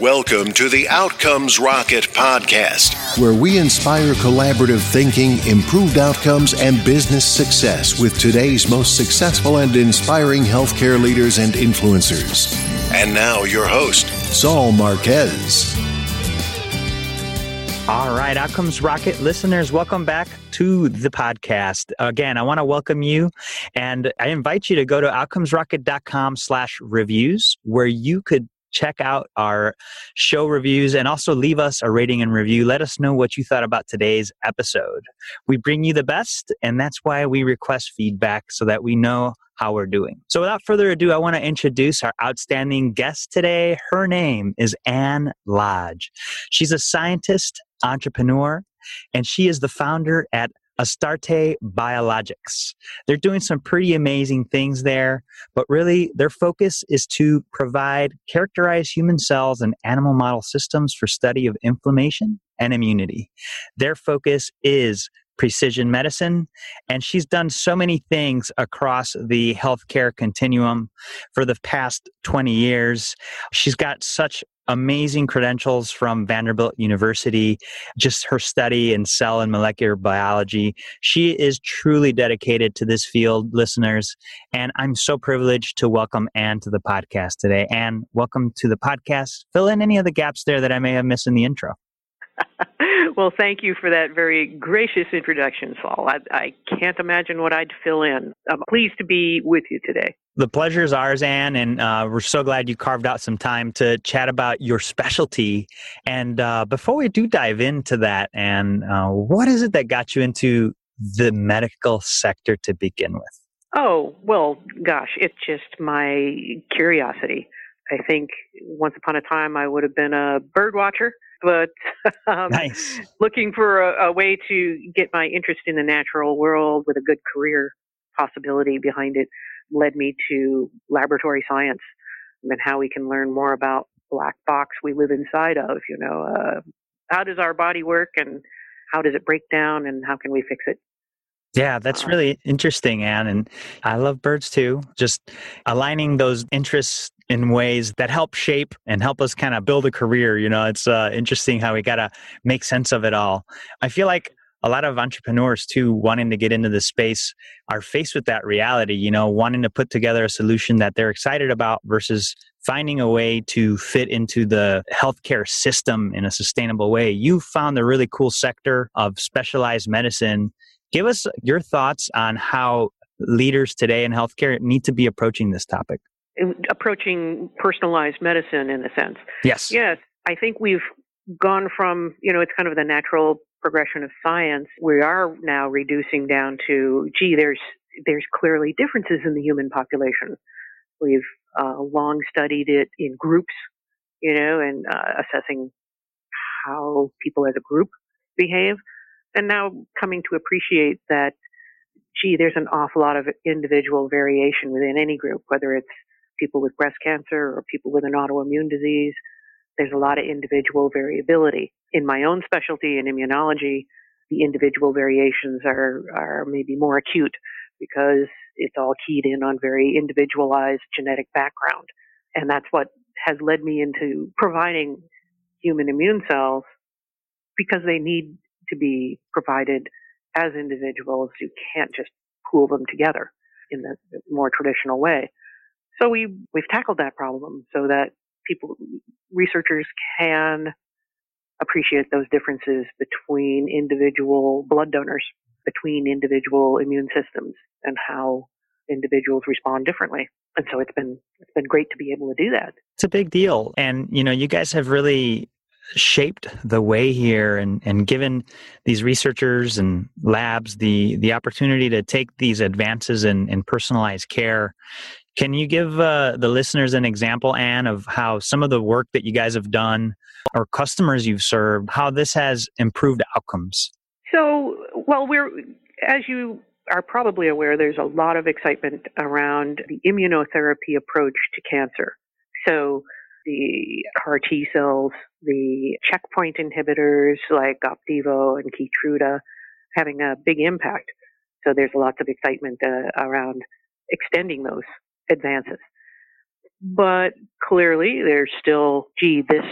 Welcome to the Outcomes Rocket podcast, where we inspire collaborative thinking, improved outcomes, and business success with today's most successful and inspiring healthcare leaders and influencers. And now, your host, Saul Marquez. All right, Outcomes Rocket listeners, welcome back to the podcast. Again, I want to welcome you and I invite you to go to outcomesrocket.com slash reviews where you could check out our show reviews and also leave us a rating and review. Let us know what you thought about today's episode. We bring you the best, and that's why we request feedback so that we know how we're doing. So, without further ado, I want to introduce our outstanding guest today. Her name is Anne Lodge. She's a scientist, entrepreneur, and she is the founder at Astarte Biologics. They're doing some pretty amazing things there, but really their focus is to provide characterized human cells and animal model systems for study of inflammation and immunity. Their focus is precision medicine, and she's done so many things across the healthcare continuum for the past 20 years. She's got such amazing credentials from Vanderbilt University, just her study in cell and molecular biology. She is truly dedicated to this field, listeners. And I'm so privileged to welcome Anne to the podcast today. Anne, welcome to the podcast. Fill in any of the gaps there that I may have missed in the intro. well, thank you for that very gracious introduction, Saul. I, I, can't imagine what I'd fill in. I'm pleased to be with you today. The pleasure is ours, Anne, and uh, we're so glad you carved out some time to chat about your specialty. And uh, before we do dive into that, Anne, uh, what is it that got you into the medical sector to begin with? Oh, well, gosh, it's just my curiosity. I think once upon a time I would have been a bird watcher but um, nice. looking for a, a, way to get my interest in the natural world with a good career possibility behind it led me to laboratory science and how we can learn more about black box we live inside of you know uh, how does our body work and how does it break down and how can we fix it yeah, that's uh, really interesting, Anne. And I love birds too. Just aligning those interests in ways that help shape and help us kind of build a career. You know, it's uh, interesting how we got to make sense of it all. I feel like a lot of entrepreneurs too wanting to get into the space are faced with that reality you know wanting to put together a solution that they're excited about versus finding a way to fit into the healthcare system in a sustainable way you found a really cool sector of specialized medicine give us your thoughts on how leaders today in healthcare need to be approaching this topic approaching personalized medicine in a sense. Yes. Yes. I think we've gone from, you know, it's kind of the natural progression of science. We are now reducing down to, gee, there's, there's clearly differences in the human population. We've uh, long studied it in groups, you know, and uh, assessing how people as a group behave. And now coming to appreciate that, gee, there's an awful lot of individual variation within any group, whether it's people with breast cancer or people with an autoimmune disease. There's a lot of individual variability. In my own specialty in immunology, the individual variations are, are maybe more acute because it's all keyed in on very individualized genetic background. And that's what has led me into providing human immune cells because they need to be provided as individuals. You can't just pool them together in the more traditional way. So we we've tackled that problem so that people researchers can appreciate those differences between individual blood donors, between individual immune systems, and how individuals respond differently. And so it's been it's been great to be able to do that. It's a big deal, and you know you guys have really shaped the way here and, and given these researchers and labs the the opportunity to take these advances in, in personalized care can you give uh, the listeners an example, Anne, of how some of the work that you guys have done or customers you've served, how this has improved outcomes? So, well, we're, as you are probably aware, there's a lot of excitement around the immunotherapy approach to cancer. So, the CAR T cells, the checkpoint inhibitors like Opdivo and Keytruda having a big impact. So, there's lots of excitement uh, around extending those advances. But clearly, there's still, gee, this,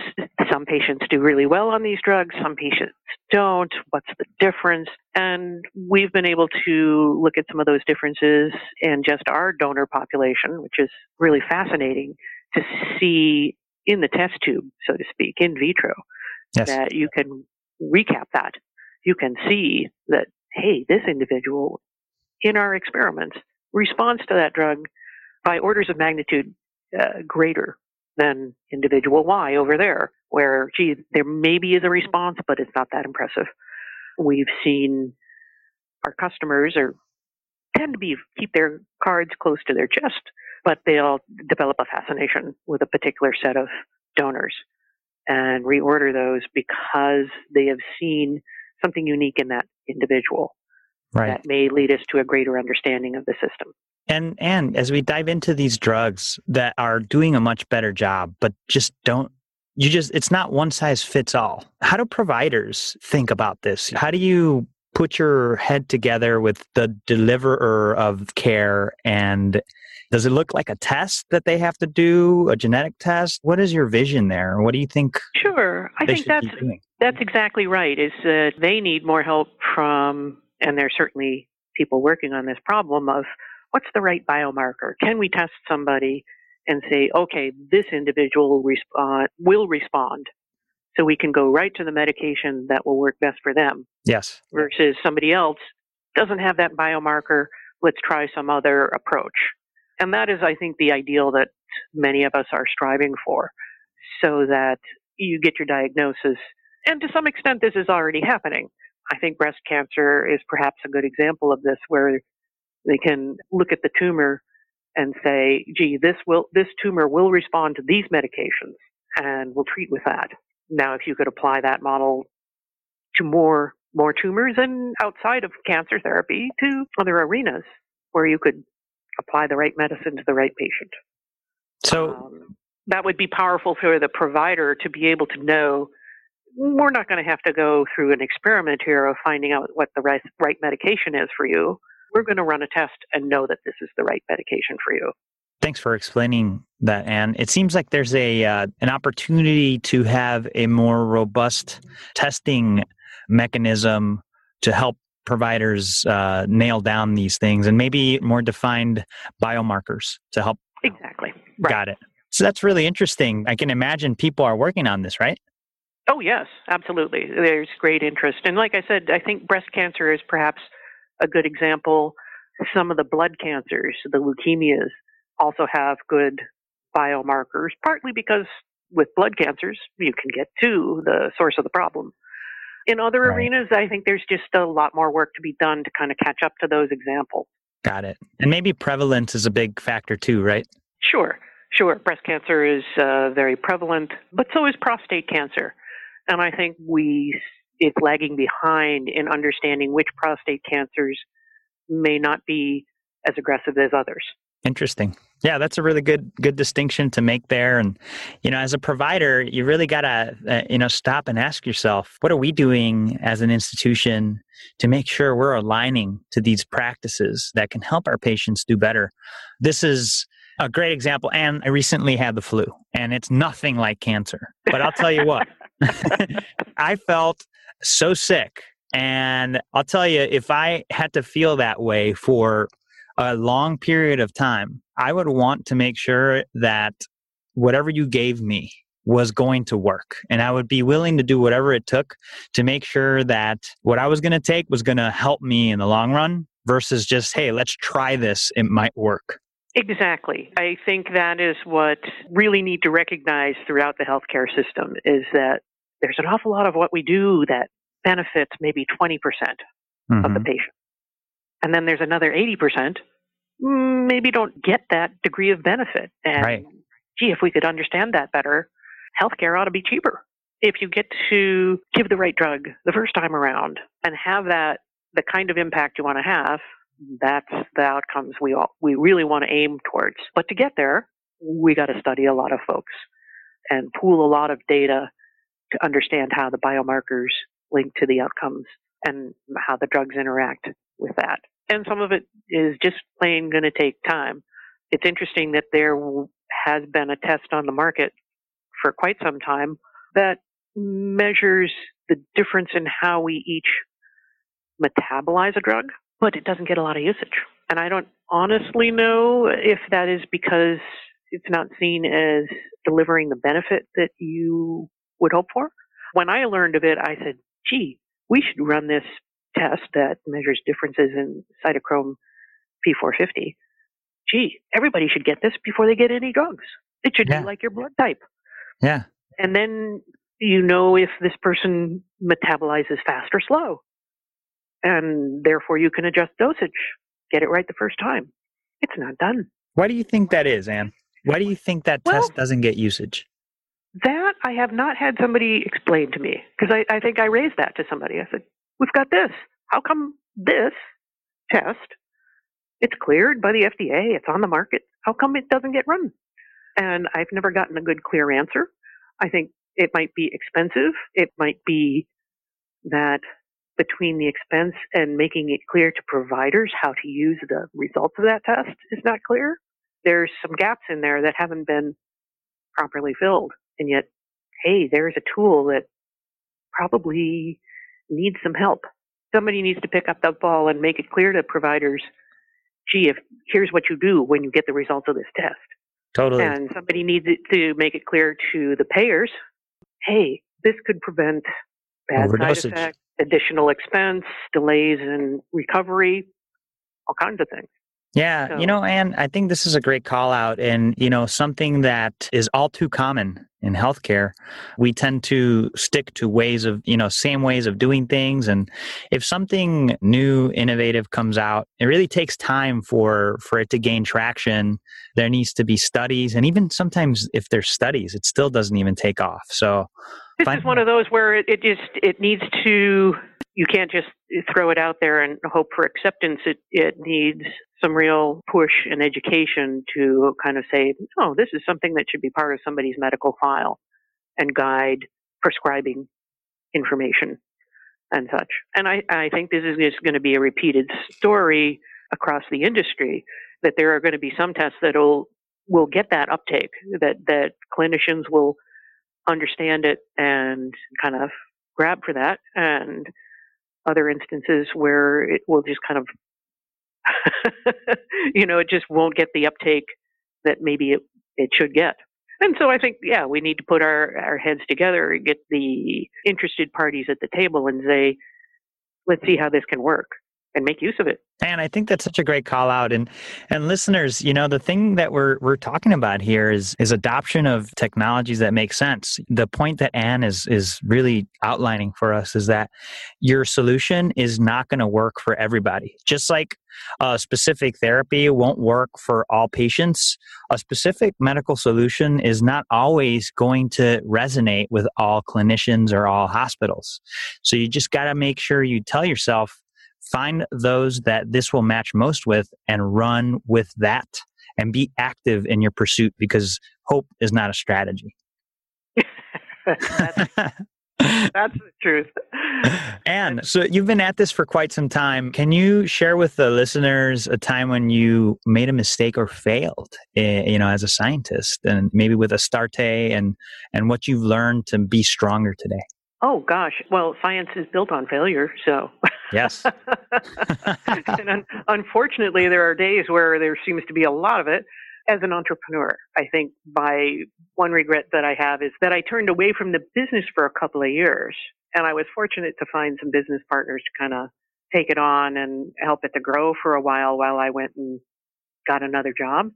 some patients do really well on these drugs, some patients don't. What's the difference? And we've been able to look at some of those differences in just our donor population, which is really fascinating to see in the test tube, so to speak, in vitro, yes. that you can recap that. You can see that, hey, this individual in our experiments responds to that drug by orders of magnitude uh, greater than individual Y over there, where, gee, there maybe is a response, but it's not that impressive. We've seen our customers are tend to be keep their cards close to their chest, but they'll develop a fascination with a particular set of donors and reorder those because they have seen something unique in that individual right. that may lead us to a greater understanding of the system. And and as we dive into these drugs that are doing a much better job, but just don't you just it's not one size fits all. How do providers think about this? How do you put your head together with the deliverer of care and does it look like a test that they have to do, a genetic test? What is your vision there? What do you think? Sure, I think that's that's exactly right. Is that they need more help from, and there's certainly people working on this problem of what's the right biomarker? Can we test somebody and say, okay, this individual will respond, uh, will respond, so we can go right to the medication that will work best for them. Yes. Versus somebody else doesn't have that biomarker. Let's try some other approach. And that is, I think, the ideal that many of us are striving for, so that you get your diagnosis. And to some extent, this is already happening. I think breast cancer is perhaps a good example of this, where they can look at the tumor and say, gee, this will, this tumor will respond to these medications and we'll treat with that. Now, if you could apply that model to more, more tumors and outside of cancer therapy to other arenas where you could apply the right medicine to the right patient. So um, that would be powerful for the provider to be able to know we're not going to have to go through an experiment here of finding out what the right, right medication is for you we're going to run a test and know that this is the right medication for you. Thanks for explaining that, Anne. It seems like there's a uh, an opportunity to have a more robust testing mechanism to help providers uh, nail down these things, and maybe more defined biomarkers to help. Exactly. Right. Got it. So that's really interesting. I can imagine people are working on this, right? Oh yes, absolutely. There's great interest, and like I said, I think breast cancer is perhaps a good example. Some of the blood cancers, the leukemias, also have good biomarkers, partly because with blood cancers, you can get to the source of the problem. In other right. arenas, I think there's just a lot more work to be done to kind of catch up to those examples. Got it. And maybe prevalence is a big factor too, right? Sure, sure. Breast cancer is uh, very prevalent, but so is prostate cancer. And I think we it's lagging behind in understanding which prostate cancers may not be as aggressive as others. Interesting. Yeah, that's a really good good distinction to make there. And you know, as a provider, you really gotta uh, you know stop and ask yourself, what are we doing as an institution to make sure we're aligning to these practices that can help our patients do better? This is a great example. And I recently had the flu, and it's nothing like cancer. But I'll tell you what, I felt so sick. And I'll tell you, if I had to feel that way for a long period of time, I would want to make sure that whatever you gave me was going to work. And I would be willing to do whatever it took to make sure that what I was going to take was going to help me in the long run versus just, hey, let's try this. It might work. Exactly. I think that is what really need to recognize throughout the healthcare system is that there's an awful lot of what we do that benefits maybe 20% mm hmm of the mm-hmm. patient. And then there's another 80% mm, maybe don't get that degree of benefit. And right. gee, if we could understand that better, healthcare ought to be cheaper. If you get to give the right drug the first time around and have that the kind of impact you want to have, that's the outcomes we all, we really want to aim towards. But to get there, we got to study a lot of folks and pool a lot of data to understand how the biomarkers link to the outcomes and how the drugs interact with that. And some of it is just plain going to take time. It's interesting that there has been a test on the market for quite some time that measures the difference in how we each metabolize a drug, but it doesn't get a lot of usage. And I don't honestly know if that is because it's not seen as delivering the benefit that you would hope for. When I learned of it, I said, gee, we should run this test that measures differences in cytochrome P450. Gee, everybody should get this before they get any drugs. It should yeah. be like your blood type. Yeah. And then you know if this person metabolizes fast or slow. And therefore you can adjust dosage. Get it right the first time. It's not done. Why do you think that is, Anne? Why do you think that well, test doesn't get usage? That I have not had somebody explain to me because I, I think I raised that to somebody. I said, We've got this. How come this test, it's cleared by the FDA, it's on the market. How come it doesn't get run? And I've never gotten a good, clear answer. I think it might be expensive. It might be that between the expense and making it clear to providers how to use the results of that test is not clear. There's some gaps in there that haven't been properly filled. And yet, hey, there's a tool that probably needs some help. Somebody needs to pick up the ball and make it clear to providers, gee, if here's what you do when you get the results of this test. Totally. And somebody needs to make it clear to the payers, hey, this could prevent bad Overdosage. side effects, additional expense, delays in recovery, all kinds of things. Yeah, so. you know, and I think this is a great call out and, you know, something that is all too common in healthcare. We tend to stick to ways of, you know, same ways of doing things. And if something new, innovative comes out, it really takes time for, for it to gain traction. There needs to be studies. And even sometimes if there's studies, it still doesn't even take off. So this is one of those where it, it just, it needs to you can't just throw it out there and hope for acceptance. It, it needs some real push and education to kind of say, oh, this is something that should be part of somebody's medical file and guide prescribing information and such. And I, I think this is going to be a repeated story across the industry that there are going to be some tests that will will get that uptake that that clinicians will understand it and kind of grab for that and other instances where it will just kind of you know, it just won't get the uptake that maybe it, it should get. And so I think, yeah, we need to put our, our heads together and get the interested parties at the table and say, let's see how this can work and make use of it. And I think that's such a great call out. And and listeners, you know, the thing that we're we're talking about here is is adoption of technologies that make sense. The point that Anne is is really outlining for us is that your solution is not going to work for everybody. Just like a specific therapy won't work for all patients, a specific medical solution is not always going to resonate with all clinicians or all hospitals. So you just got to make sure you tell yourself find those that this will match most with and run with that and be active in your pursuit because hope is not a strategy. that's, that's the truth. And so you've been at this for quite some time. Can you share with the listeners a time when you made a mistake or failed, eh, you know, as a scientist, and maybe with Astarte, and and what you've learned to be stronger today? Oh gosh, well, science is built on failure, so. Yes. and un- unfortunately, there are days where there seems to be a lot of it. As an entrepreneur, I think my one regret that I have is that I turned away from the business for a couple of years, and I was fortunate to find some business partners to kind of take it on and help it to grow for a while while I went and got another job.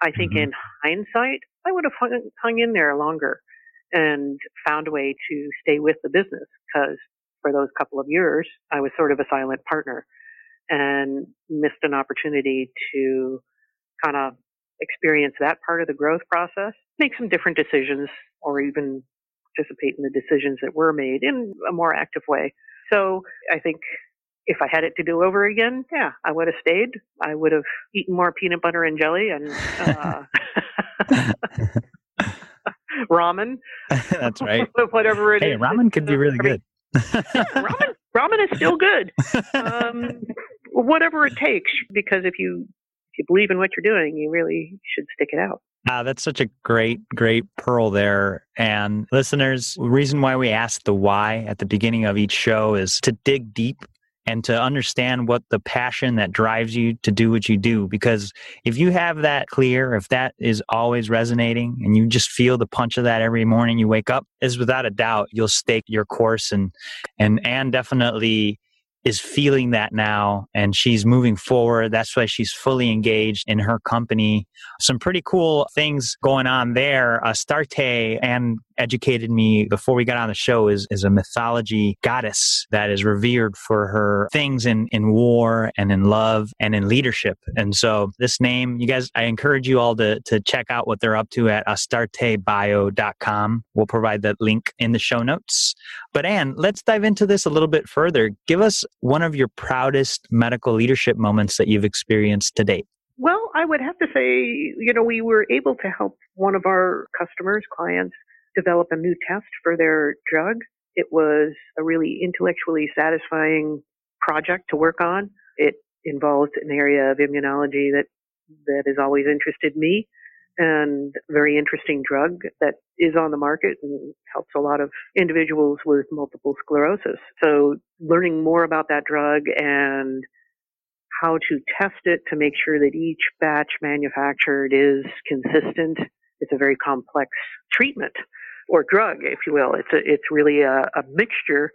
I think mm-hmm. in hindsight, I would have hung, hung in there longer and found a way to stay with the business because for those couple of years, I was sort of a silent partner and missed an opportunity to kind of experience that part of the growth process, make some different decisions, or even participate in the decisions that were made in a more active way. So I think if I had it to do over again, yeah, I would have stayed. I would have eaten more peanut butter and jelly and uh, ramen. That's right. Whatever it hey, is. ramen could be really good. Yeah, ramen, ramen is still good. Um, whatever it takes, because if you if you believe in what you're doing, you really should stick it out. Uh, that's such a great, great pearl there. And listeners, the reason why we ask the why at the beginning of each show is to dig deep and to understand what the passion that drives you to do what you do. Because if you have that clear, if that is always resonating and you just feel the punch of that every morning you wake up, is without a doubt you'll stake your course and and and definitely is feeling that now and she's moving forward. That's why she's fully engaged in her company. Some pretty cool things going on there. Astarte and educated me before we got on the show is, is a mythology goddess that is revered for her things in, in war and in love and in leadership. And so this name, you guys, I encourage you all to, to check out what they're up to at astartebio.com. We'll provide that link in the show notes. But Anne, let's dive into this a little bit further. Give us one of your proudest medical leadership moments that you've experienced to date. Well, I would have to say, you know, we were able to help one of our customers, clients, develop a new test for their drug. It was a really intellectually satisfying project to work on. It involved an area of immunology that that has always interested me and very interesting drug that is on the market and helps a lot of individuals with multiple sclerosis. So learning more about that drug and how to test it to make sure that each batch manufactured is consistent. It's a very complex treatment or drug, if you will. It's a, it's really a, a mixture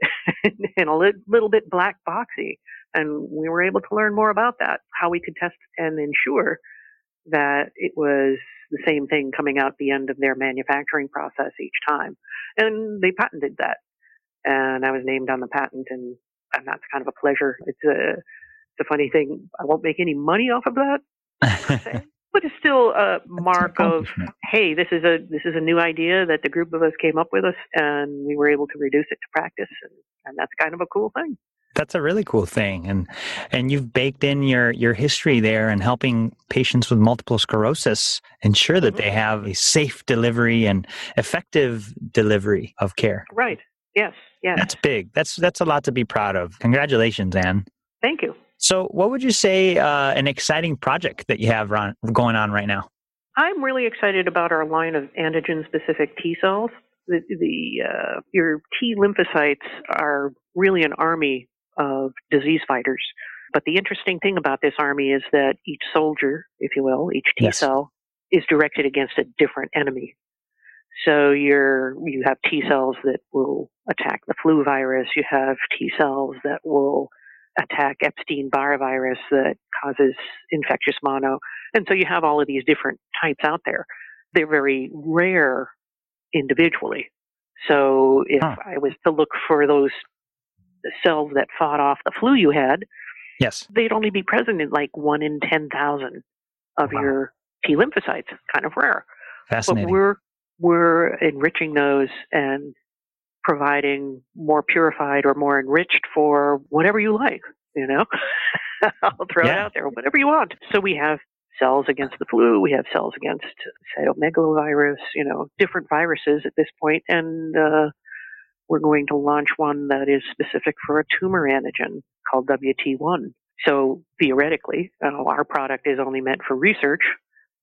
and a li- little bit black boxy. And we were able to learn more about that, how we could test and ensure that it was the same thing coming out the end of their manufacturing process each time. And they patented that. And I was named on the patent and, and that's kind of a pleasure. It's a, it's a funny thing. I won't make any money off of that. but it's still a mark of hey this is a this is a new idea that the group of us came up with us and we were able to reduce it to practice and, and that's kind of a cool thing. That's a really cool thing and and you've baked in your your history there and helping patients with multiple sclerosis ensure that mm-hmm. they have a safe delivery and effective delivery of care. Right. Yes. Yes. That's big. That's that's a lot to be proud of. Congratulations anne thank you so, what would you say uh, an exciting project that you have run, going on right now? I'm really excited about our line of antigen-specific T cells. The, the uh, your T lymphocytes are really an army of disease fighters. But the interesting thing about this army is that each soldier, if you will, each T yes. cell is directed against a different enemy. So you're, you have T cells that will attack the flu virus. You have T cells that will attack Epstein Barr virus that causes infectious mono. And so you have all of these different types out there. They're very rare individually. So if huh. I was to look for those cells that fought off the flu you had, yes, they'd only be present in like one in 10,000 of wow. your T lymphocytes. Kind of rare. Fascinating. But we're, we're enriching those and providing more purified or more enriched for whatever you like, you know? I'll throw yeah. it out there, whatever you want. So we have cells against the flu, we have cells against cytomegalovirus, you know, different viruses at this point, and uh, we're going to launch one that is specific for a tumor antigen called WT1. So theoretically, uh, our product is only meant for research,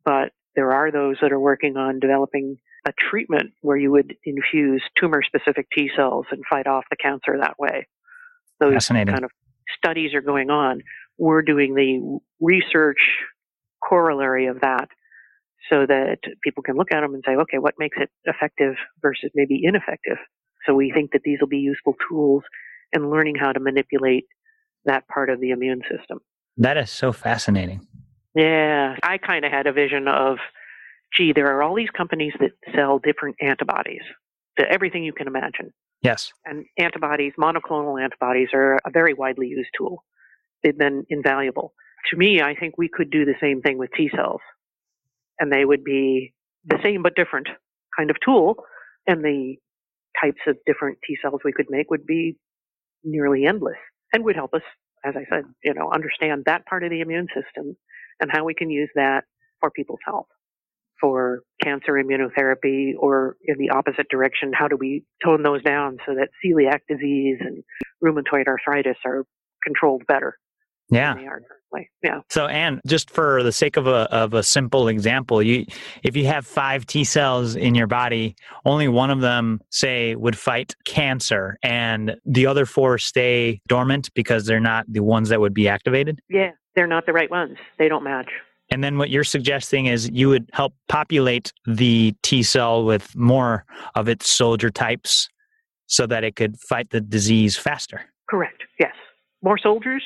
but there are those that are working on developing a treatment where you would infuse tumor specific T cells and fight off the cancer that way. Those kind of studies are going on. We're doing the research corollary of that so that people can look at them and say, okay, what makes it effective versus maybe ineffective? So we think that these will be useful tools in learning how to manipulate that part of the immune system. That is so fascinating. Yeah, I kind of had a vision of gee, there are all these companies that sell different antibodies to everything you can imagine. Yes. And antibodies, monoclonal antibodies, are a very widely used tool. They've been invaluable. To me, I think we could do the same thing with T cells. And they would be the same but different kind of tool. And the types of different T cells we could make would be nearly endless and would help us, as I said, you know, understand that part of the immune system and how we can use that for people's health cancer immunotherapy or in the opposite direction, how do we tone those down so that celiac disease and rheumatoid arthritis are controlled better? Yeah. Than they are currently. Yeah. So, and just for the sake of a of a simple example, you if you have five T cells in your body, only one of them, say, would fight cancer, and the other four stay dormant because they're not the ones that would be activated. Yeah. They're not the right ones. They don't match. And then what you're suggesting is you would help populate the T cell with more of its soldier types so that it could fight the disease faster. Correct. Yes. More soldiers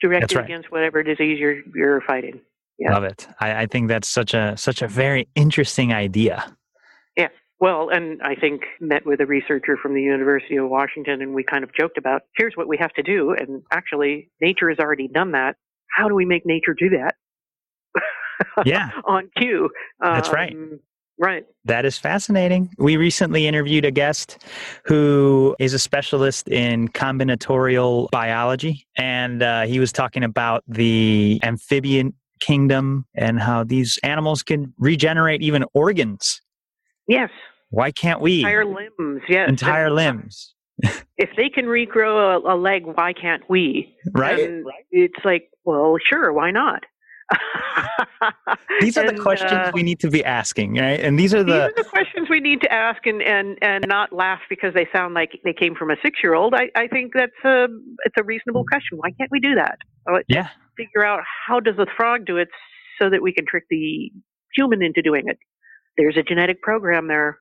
directed right. against whatever disease you're you're fighting. Yeah. Love it. I, I think that's such a such a very interesting idea. Yeah. Well, and I think met with a researcher from the University of Washington, and we kind of joked about here's what we have to do, and actually, nature has already done that. How do we make nature do that? Yeah. on cue. That's right. Um, Right. That is fascinating. We recently interviewed a guest who is a specialist in combinatorial biology, and uh, he was talking about the amphibian kingdom and how these animals can regenerate even organs. Yes. Why can't we? Entire limbs. Yes. Entire And limbs. If they can regrow a, a leg, why can't we? Right? And it's like, well, sure, why not? These are the questions uh, we need to be asking, right? And these are These the are the questions we need to ask and, and, and not laugh because they sound like they came from a six year old. I, I think that's a it's a reasonable question. Why can't we do that? Uh, yeah. Figure out how does the frog do it so that we can trick the human into doing it. There's a genetic program there.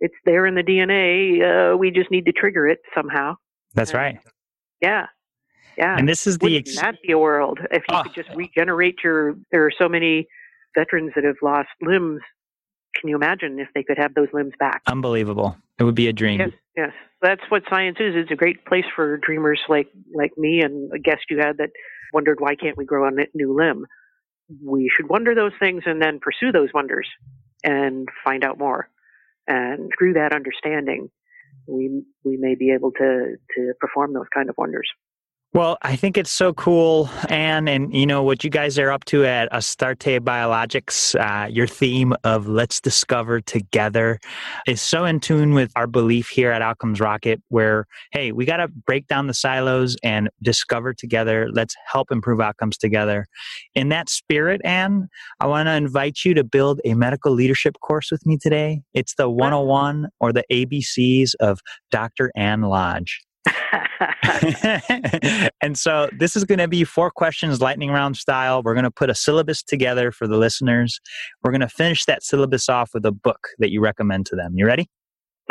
It's there in the DNA. Uh, we just need to trigger it somehow. That's right. Yeah. Yeah. And this is the Wouldn't ex- that be a world if you Oh. could just regenerate your? There are so many veterans that have lost limbs. Can you imagine if they could have those limbs back? unbelievable. It would be a dream. Yes, yes. That's what science is. It's a great place for dreamers like like me and a guest you had that wondered why can't we grow a new limb. We should wonder those things and then pursue those wonders and find out more. And through that understanding, we we may be able to to perform those kind of wonders. Well, I think it's so cool, Anne, and you know what you guys are up to at Astarte Biologics. Uh, your theme of "Let's Discover Together" is so in tune with our belief here at Outcomes Rocket, where hey, we got to break down the silos and discover together. Let's help improve outcomes together. In that spirit, Anne, I want to invite you to build a medical leadership course with me today. It's the 101 or the ABCs of Dr. Anne Lodge. and so this is going to be four questions lightning round style. We're going to put a syllabus together for the listeners. We're going to finish that syllabus off with a book that you recommend to them. You ready?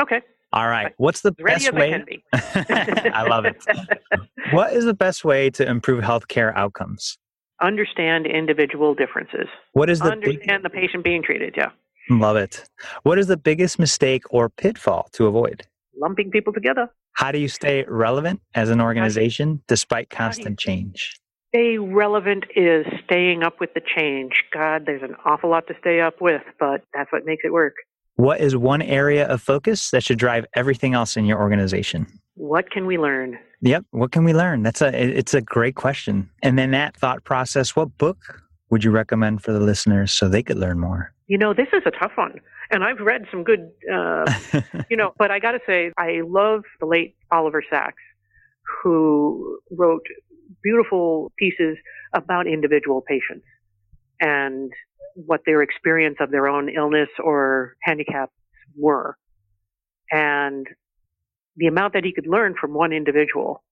Okay, all right. What's the ready best way be. i love it. What is the best way to improve healthcare outcomes? Understand individual differences. what is the big, Understand the patient being treated. Yeah, love it. What is the biggest mistake or pitfall to avoid? Lumping people together. How do you stay relevant as an organization despite how do you- constant change Stay relevant is staying up with the change. God, there's an awful lot to stay up with, but that's what makes it work. What is one area of focus that should drive everything else in your organization? What can we learn? Yep. What can we learn? That's a it's a great question. And then that thought process, what book would you recommend for the listeners so they could learn more? You know, this is a tough one. And I've read some good, uh, you know, but I got to say, I love the late Oliver Sacks, who wrote beautiful pieces about individual patients and what their experience of their own illness or handicaps were. And the amount that he could learn from one individual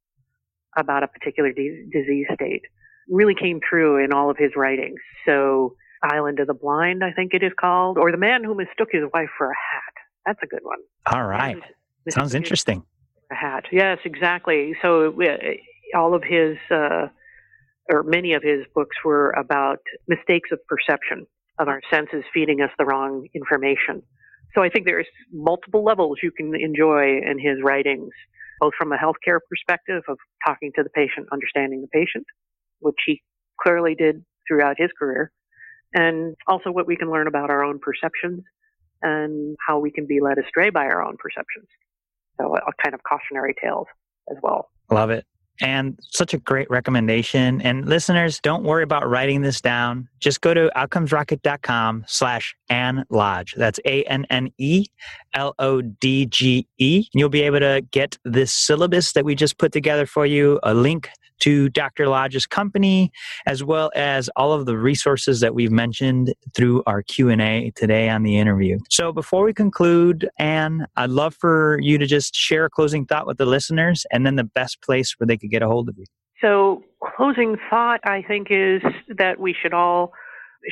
about a particular di- disease state really came through in all of his writings. So, Island of the Blind, I think it is called, or The Man Who Mistook His Wife for a Hat. That's a good one. All right. Sounds interesting. a hat. Yes, exactly. So uh, all of his, uh, or many of his books were about mistakes of perception of our senses feeding us the wrong information. So I think there's multiple levels you can enjoy in his writings, both from a healthcare perspective of talking to the patient, understanding the patient, which he clearly did throughout his career, and also what we can learn about our own perceptions and how we can be led astray by our own perceptions. So a, kind of cautionary tales as well. Love it. And such a great recommendation. And listeners, don't worry about writing this down. Just go to outcomesrocket.com slash Anne Lodge. That's A-N-N-E L-O-D-G-E. And You'll be able to get this syllabus that we just put together for you, a link to Dr. Lodge's company, as well as all of the resources that we've mentioned through our Q&A today on the interview. So before we conclude, Anne, I'd love for you to just share a closing thought with the listeners and then the best place where they could get a hold of you. So, closing thought, I think, is that we should all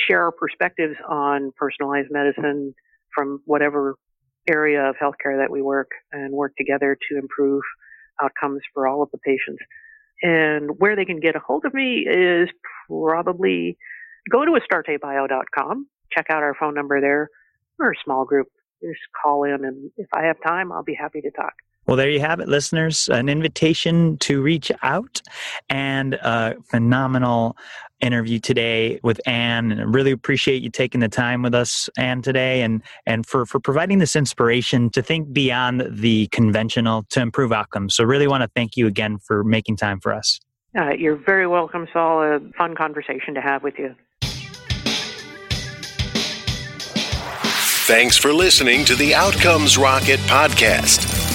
share our perspectives on personalized medicine from whatever area of healthcare that we work and work together to improve outcomes for all of the patients. And where they can get a hold of me is probably go to astartebio.com, check out our phone number there. We're a small group. Just call in, and if I have time, I'll be happy to talk. Well, there you have it, listeners. An invitation to reach out and a phenomenal interview today with Anne. And I really appreciate you taking the time with us, Anne, today and, and for, for providing this inspiration to think beyond the conventional to improve outcomes. So, really want to thank you again for making time for us. Uh, you're very welcome, Saul. A fun conversation to have with you. Thanks for listening to the Outcomes Rocket podcast.